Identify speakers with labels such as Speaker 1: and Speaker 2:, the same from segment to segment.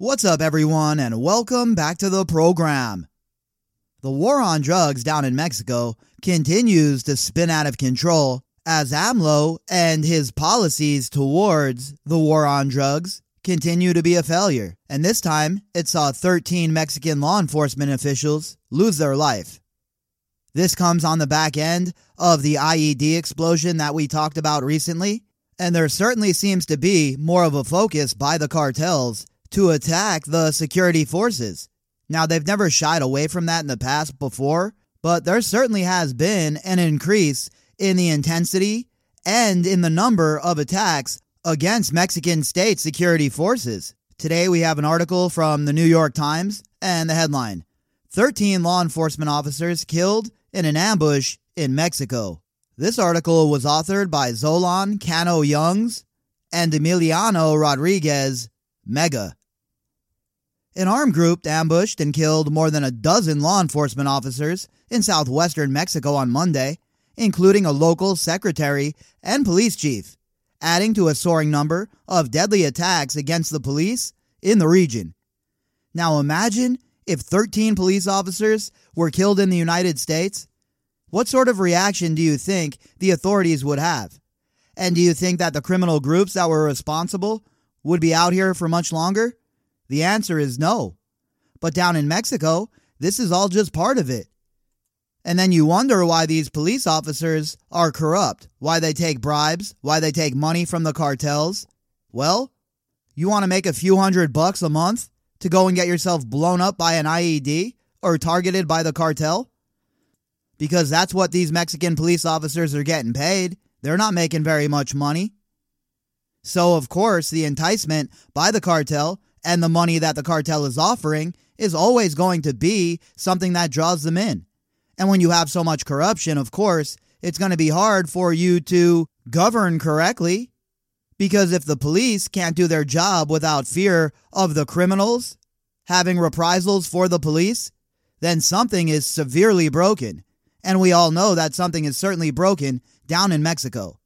Speaker 1: What's up, everyone, and welcome back to the program. The war on drugs down in Mexico continues to spin out of control as AMLO and his policies towards the war on drugs continue to be a failure. And this time, it saw 13 Mexican law enforcement officials lose their life. This comes on the back end of the IED explosion that we talked about recently, and there certainly seems to be more of a focus by the cartels to attack the security forces. Now, they've never shied away from that in the past before, but there certainly has been an increase in the intensity and in the number of attacks against Mexican state security forces. Today, we have an article from the New York Times and the headline 13 law enforcement officers killed in an ambush in Mexico. This article was authored by Zolan Kanno-Youngs and Emiliano Rodriguez Mega. An armed group ambushed and killed more than a dozen law enforcement officers in southwestern Mexico on Monday, including a local secretary and police chief, adding to a soaring number of deadly attacks against the police in the region. Now imagine if 13 police officers were killed in the United States. What sort of reaction do you think the authorities would have? And do you think that the criminal groups that were responsible would be out here for much longer? The answer is no. But down in Mexico, this is all just part of it. And then you wonder why these police officers are corrupt, why they take bribes, why they take money from the cartels. Well, you want to make a few hundred bucks a month to go and get yourself blown up by an IED or targeted by the cartel? Because that's what these Mexican police officers are getting paid. They're not making very much money. So, of course, the enticement by the cartel and the money that the cartel is offering is always going to be something that draws them in. And when you have so much corruption, of course, it's going to be hard for you to govern correctly. Because if the police can't do their job without fear of the criminals having reprisals for the police, then something is severely broken. And we all know that something is certainly broken down in Mexico.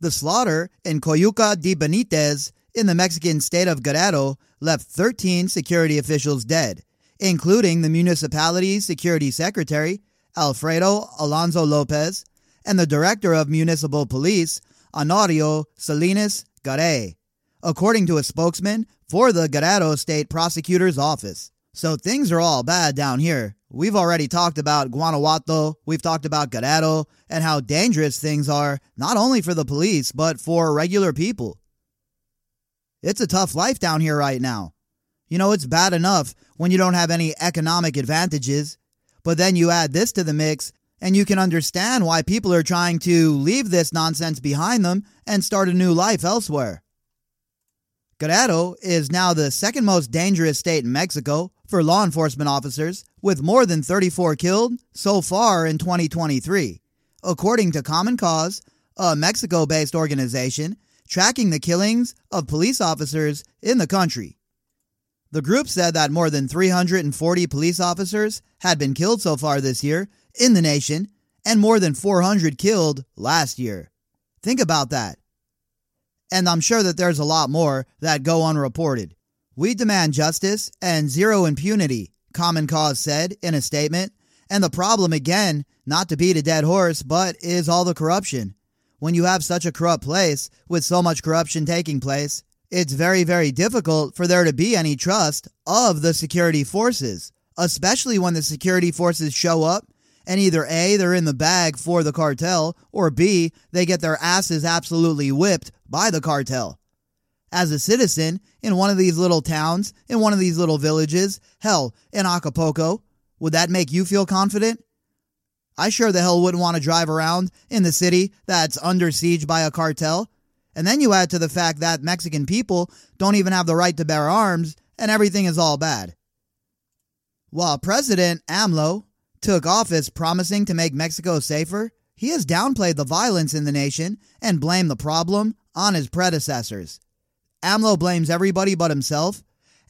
Speaker 1: The slaughter in Coyuca de Benitez in the Mexican state of Guerrero left 13 security officials dead, including the municipality's security secretary, Alfredo Alonso Lopez, and the director of municipal police, Honorio Salinas Garay, according to a spokesman for the Guerrero State Prosecutor's Office. So things are all bad down here. We've already talked about Guanajuato, we've talked about Guerrero, and how dangerous things are, not only for the police, but for regular people. It's a tough life down here right now. You know, it's bad enough when you don't have any economic advantages, but then you add this to the mix, and you can understand why people are trying to leave this nonsense behind them and start a new life elsewhere. Guerrero is now the second most dangerous state in Mexico for law enforcement officers, with more than 34 killed so far in 2023, according to Common Cause, a Mexico based organization tracking the killings of police officers in the country. The group said that more than 340 police officers had been killed so far this year in the nation and more than 400 killed last year. Think about that. And I'm sure that there's a lot more that go unreported. We demand justice and zero impunity, Common Cause said in a statement. And the problem, again, not to beat a dead horse, but is all the corruption when you have such a corrupt place with so much corruption taking place, it's very, very difficult for there to be any trust of the security forces, especially when the security forces show up and either A, they're in the bag for the cartel, or B, they get their asses absolutely whipped by the cartel. As a citizen in one of these little towns, in one of these little villages, hell, in Acapulco, would that make you feel confident? I sure the hell wouldn't want to drive around in the city that's under siege by a cartel. And then you add to the fact that Mexican people don't even have the right to bear arms and everything is all bad. While President AMLO took office promising to make Mexico safer, he has downplayed the violence in the nation and blamed the problem on his predecessors. AMLO blames everybody but himself,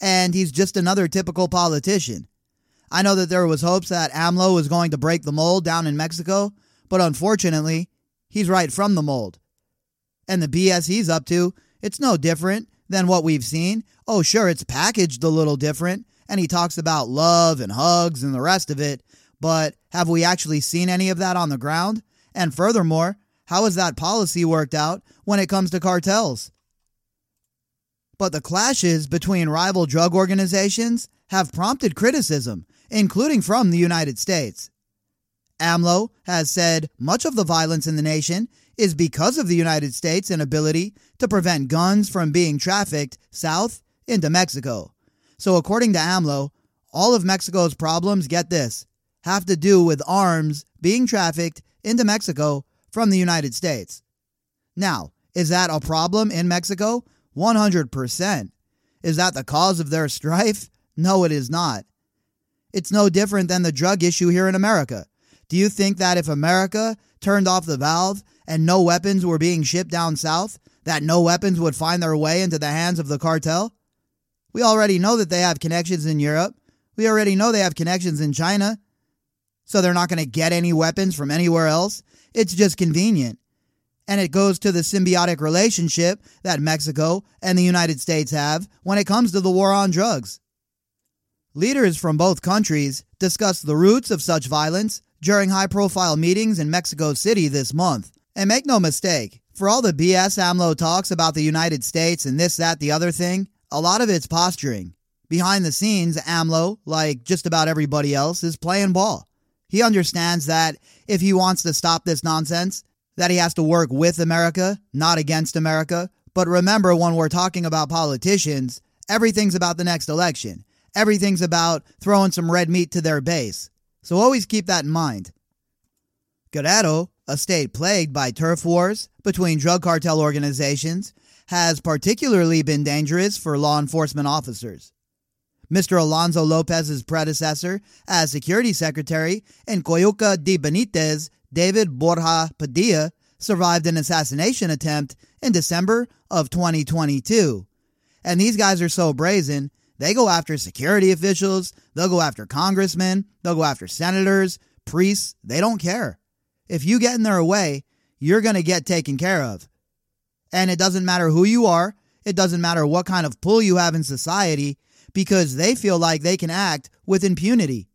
Speaker 1: and he's just another typical politician. I know that there was hopes that AMLO was going to break the mold down in Mexico, but unfortunately, he's right from the mold. And the BS he's up to, it's no different than what we've seen. Oh, sure, it's packaged a little different, and he talks about love and hugs and the rest of it, but have we actually seen any of that on the ground? And furthermore, how has that policy worked out when it comes to cartels? But the clashes between rival drug organizations have prompted criticism, including from the United States. AMLO has said much of the violence in the nation is because of the United States' inability to prevent guns from being trafficked south into Mexico. So, according to AMLO, all of Mexico's problems, get this, have to do with arms being trafficked into Mexico from the United States. Now, is that a problem in Mexico? 100%. Is that the cause of their strife? No, it is not. It's no different than the drug issue here in America. Do you think that if America turned off the valve and no weapons were being shipped down south, that no weapons would find their way into the hands of the cartel? We already know that they have connections in Europe. We already know they have connections in China. So they're not going to get any weapons from anywhere else. It's just convenient. And it goes to the symbiotic relationship that Mexico and the United States have when it comes to the war on drugs. Leaders from both countries discussed the roots of such violence during high profile meetings in Mexico City this month. And make no mistake, for all the BS AMLO talks about the United States and this, that, the other thing, a lot of it's posturing. Behind the scenes, AMLO, like just about everybody else, is playing ball. He understands that if he wants to stop this nonsense, that he has to work with America, not against America. But remember, when we're talking about politicians, everything's about the next election. Everything's about throwing some red meat to their base. So always keep that in mind. Guerrero, a state plagued by turf wars between drug cartel organizations, has particularly been dangerous for law enforcement officers. Mr. Alonso Lopez's predecessor as security secretary in Coyuca de Benitez, David Borja Padilla, survived an assassination attempt in December of 2022. And these guys are so brazen, they go after security officials, they'll go after congressmen, they'll go after senators, priests, they don't care. If you get in their way, you're going to get taken care of. And it doesn't matter who you are, it doesn't matter what kind of pull you have in society, because they feel like they can act with impunity.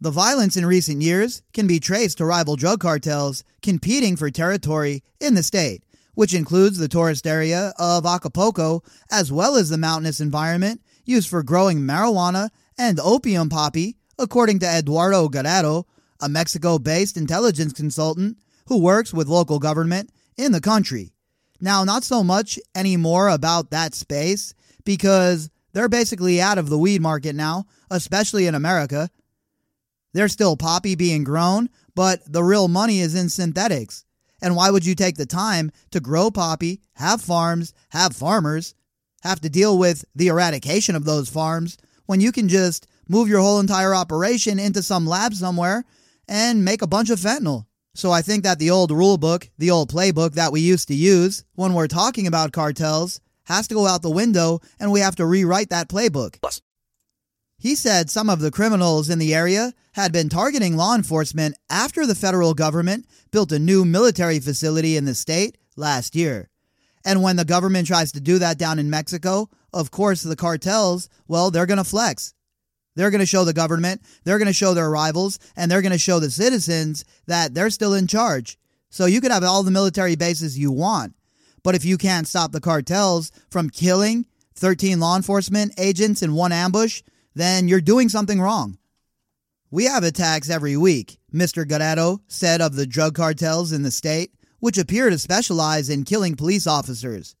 Speaker 1: The violence in recent years can be traced to rival drug cartels competing for territory in the state, which includes the tourist area of Acapulco as well as the mountainous environment used for growing marijuana and opium poppy, according to Eduardo Guerrero, a Mexico based intelligence consultant who works with local government in the country. Now, not so much anymore about that space because they're basically out of the weed market now, especially in America. There's still poppy being grown, but the real money is in synthetics. And why would you take the time to grow poppy, have farms, have farmers, have to deal with the eradication of those farms when you can just move your whole entire operation into some lab somewhere and make a bunch of fentanyl. So I think that the old rule book, the old playbook that we used to use when we're talking about cartels has to go out the window and we have to rewrite that playbook. He said some of the criminals in the area had been targeting law enforcement after the federal government built a new military facility in the state last year. And when the government tries to do that down in Mexico, of course, the cartels, well, they're going to flex. They're going to show the government, they're going to show their rivals, and they're going to show the citizens that they're still in charge. So you could have all the military bases you want. But if you can't stop the cartels from killing 13 law enforcement agents in one ambush, then you're doing something wrong. We have attacks every week, Mr. Guerrero said of the drug cartels in the state, which appear to specialize in killing police officers.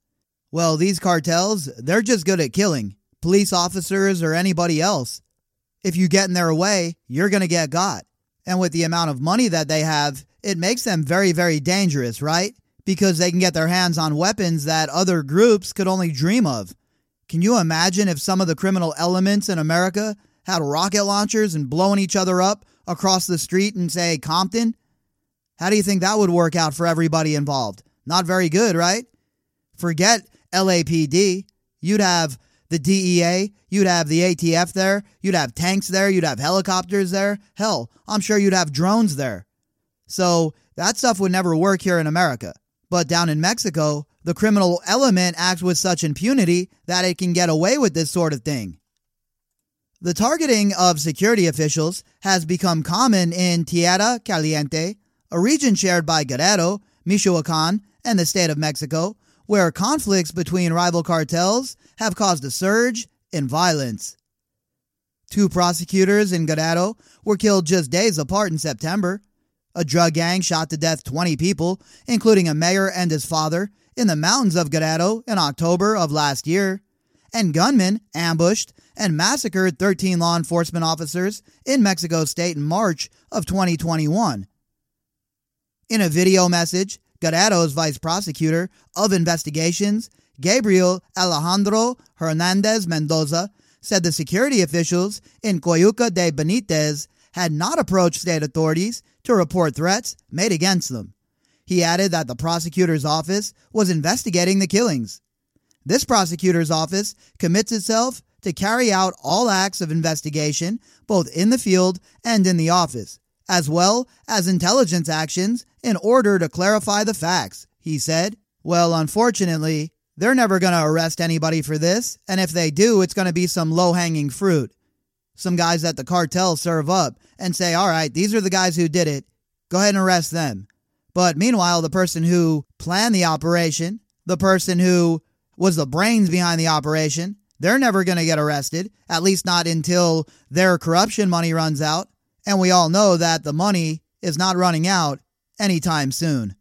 Speaker 1: Well, these cartels, they're just good at killing police officers or anybody else if you get in their way, you're going to get got. And with the amount of money that they have, it makes them very, very dangerous, right? Because they can get their hands on weapons that other groups could only dream of. Can you imagine if some of the criminal elements in America had rocket launchers and blowing each other up across the street in, say, Compton? How do you think that would work out for everybody involved? Not very good, right? Forget LAPD. You'd have the DEA, you'd have the ATF there, you'd have tanks there, you'd have helicopters there. Hell, I'm sure you'd have drones there. So that stuff would never work here in America. But down in Mexico, the criminal element acts with such impunity that it can get away with this sort of thing. The targeting of security officials has become common in Tierra Caliente, a region shared by Guerrero, Michoacan, and the state of Mexico, where conflicts between rival cartels have caused a surge in violence. Two prosecutors in Guerrero were killed just days apart in September. A drug gang shot to death 20 people, including a mayor and his father, in the mountains of Guerrero in October of last year. And gunmen ambushed and massacred 13 law enforcement officers in Mexico State in March of 2021. In a video message, Guerrero's vice prosecutor of investigations, Gabriel Alejandro Hernandez Mendoza, said the security officials in Coyuca de Benitez had not approached state authorities to report threats made against them. He added that the prosecutor's office was investigating the killings. This prosecutor's office commits itself to carry out all acts of investigation, both in the field and in the office, as well as intelligence actions in order to clarify the facts, he said. Well, unfortunately, they're never going to arrest anybody for this, and if they do, it's going to be some low hanging fruit. Some guys that the cartel serve up and say, all right, these are the guys who did it. Go ahead and arrest them. But meanwhile, the person who planned the operation, the person who was the brains behind the operation, they're never going to get arrested, at least not until their corruption money runs out. And we all know that the money is not running out anytime soon.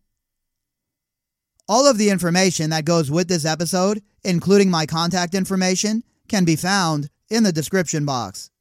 Speaker 1: All of the information that goes with this episode, including my contact information, can be found in the description box.